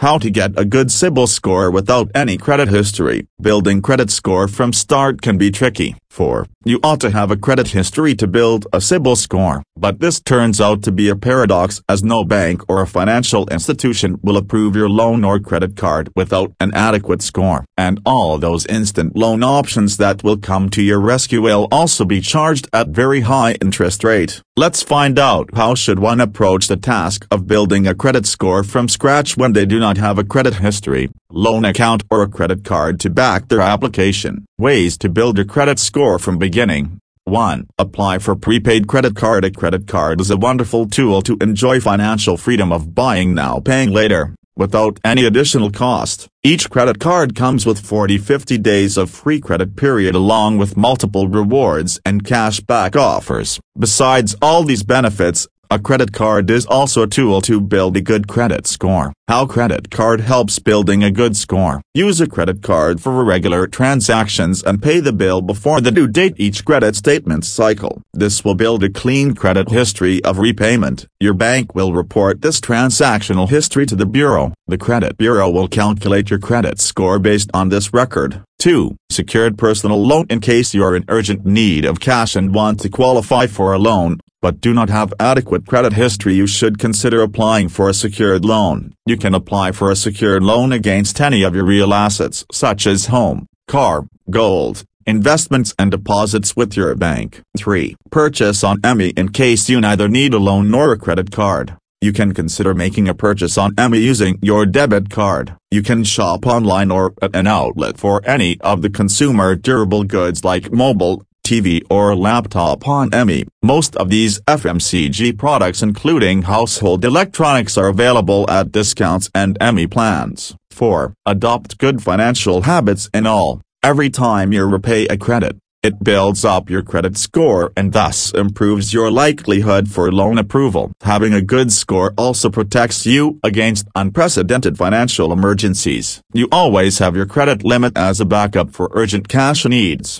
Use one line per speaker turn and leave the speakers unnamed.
How to get a good CIBIL score without any credit history. Building credit score from start can be tricky. 4. You ought to have a credit history to build a CIBIL score, but this turns out to be a paradox as no bank or a financial institution will approve your loan or credit card without an adequate score, and all those instant loan options that will come to your rescue will also be charged at very high interest rate. Let's find out how should one approach the task of building a credit score from scratch when they do not have a credit history, loan account or a credit card to back their application. Ways to build your credit score from beginning. 1. Apply for prepaid credit card A credit card is a wonderful tool to enjoy financial freedom of buying now paying later, without any additional cost. Each credit card comes with 40-50 days of free credit period along with multiple rewards and cash back offers. Besides all these benefits, a credit card is also a tool to build a good credit score. How credit card helps building a good score. Use a credit card for regular transactions and pay the bill before the due date each credit statement cycle. This will build a clean credit history of repayment. Your bank will report this transactional history to the bureau. The credit bureau will calculate your credit score based on this record. 2. Secured personal loan In case you are in urgent need of cash and want to qualify for a loan, but do not have adequate credit history you should consider applying for a secured loan. You can apply for a secured loan against any of your real assets such as home, car, gold, investments and deposits with your bank. 3. Purchase on EMI In case you neither need a loan nor a credit card, you can consider making a purchase on EMI using your debit card. You can shop online or at an outlet for any of the consumer durable goods like mobile, TV or laptop on EMI. Most of these FMCG products including household electronics are available at discounts and EMI plans. 4. Adopt good financial habits in all. Every time you repay a credit, it builds up your credit score and thus improves your likelihood for loan approval. Having a good score also protects you against unprecedented financial emergencies. You always have your credit limit as a backup for urgent cash needs.